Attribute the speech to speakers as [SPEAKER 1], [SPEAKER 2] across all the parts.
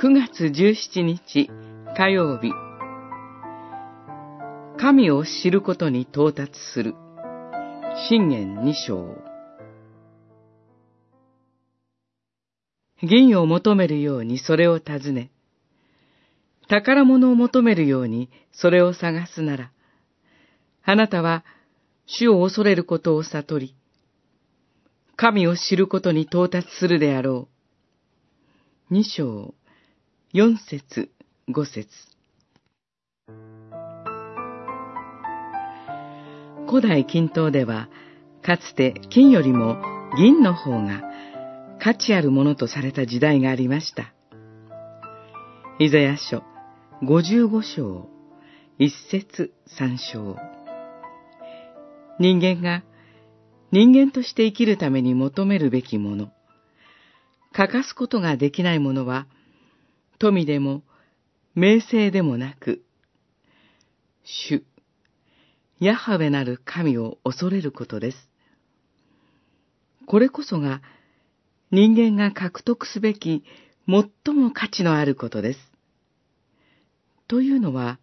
[SPEAKER 1] 9月17日火曜日。神を知ることに到達する。信玄二章。銀を求めるようにそれを尋ね宝物を求めるようにそれを探すならあなたは主を恐れることを悟り神を知ることに到達するであろう。二章、四節、五節。古代金刀では、かつて金よりも銀の方が価値あるものとされた時代がありました。イザヤ書55章、一節三章。人間が人間として生きるために求めるべきもの、欠かすことができないものは、富でも、名声でもなく、主、ヤハウェなる神を恐れることです。これこそが、人間が獲得すべき最も価値のあることです。というのは、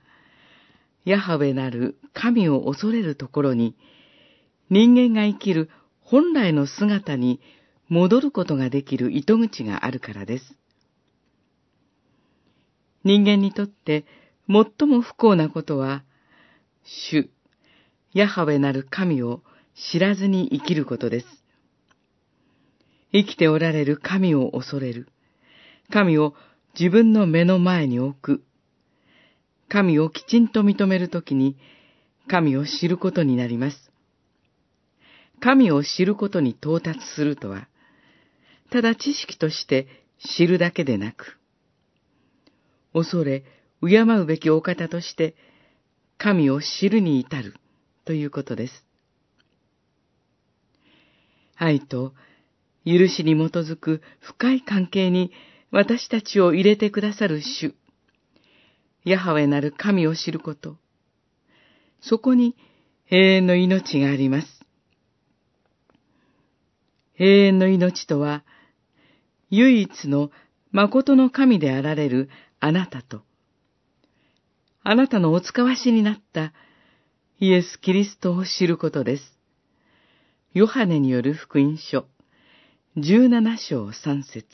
[SPEAKER 1] ヤハウェなる神を恐れるところに、人間が生きる本来の姿に戻ることができる糸口があるからです。人間にとって最も不幸なことは、主、ヤハウェなる神を知らずに生きることです。生きておられる神を恐れる。神を自分の目の前に置く。神をきちんと認めるときに、神を知ることになります。神を知ることに到達するとは、ただ知識として知るだけでなく、恐れ、敬うべきお方として、神を知るに至るということです。愛と許しに基づく深い関係に私たちを入れてくださる主、ヤハウェなる神を知ること、そこに永遠の命があります。永遠の命とは、唯一の誠の神であられるあなたと、あなたのお使わしになったイエス・キリストを知ることです。ヨハネによる福音書、17章3節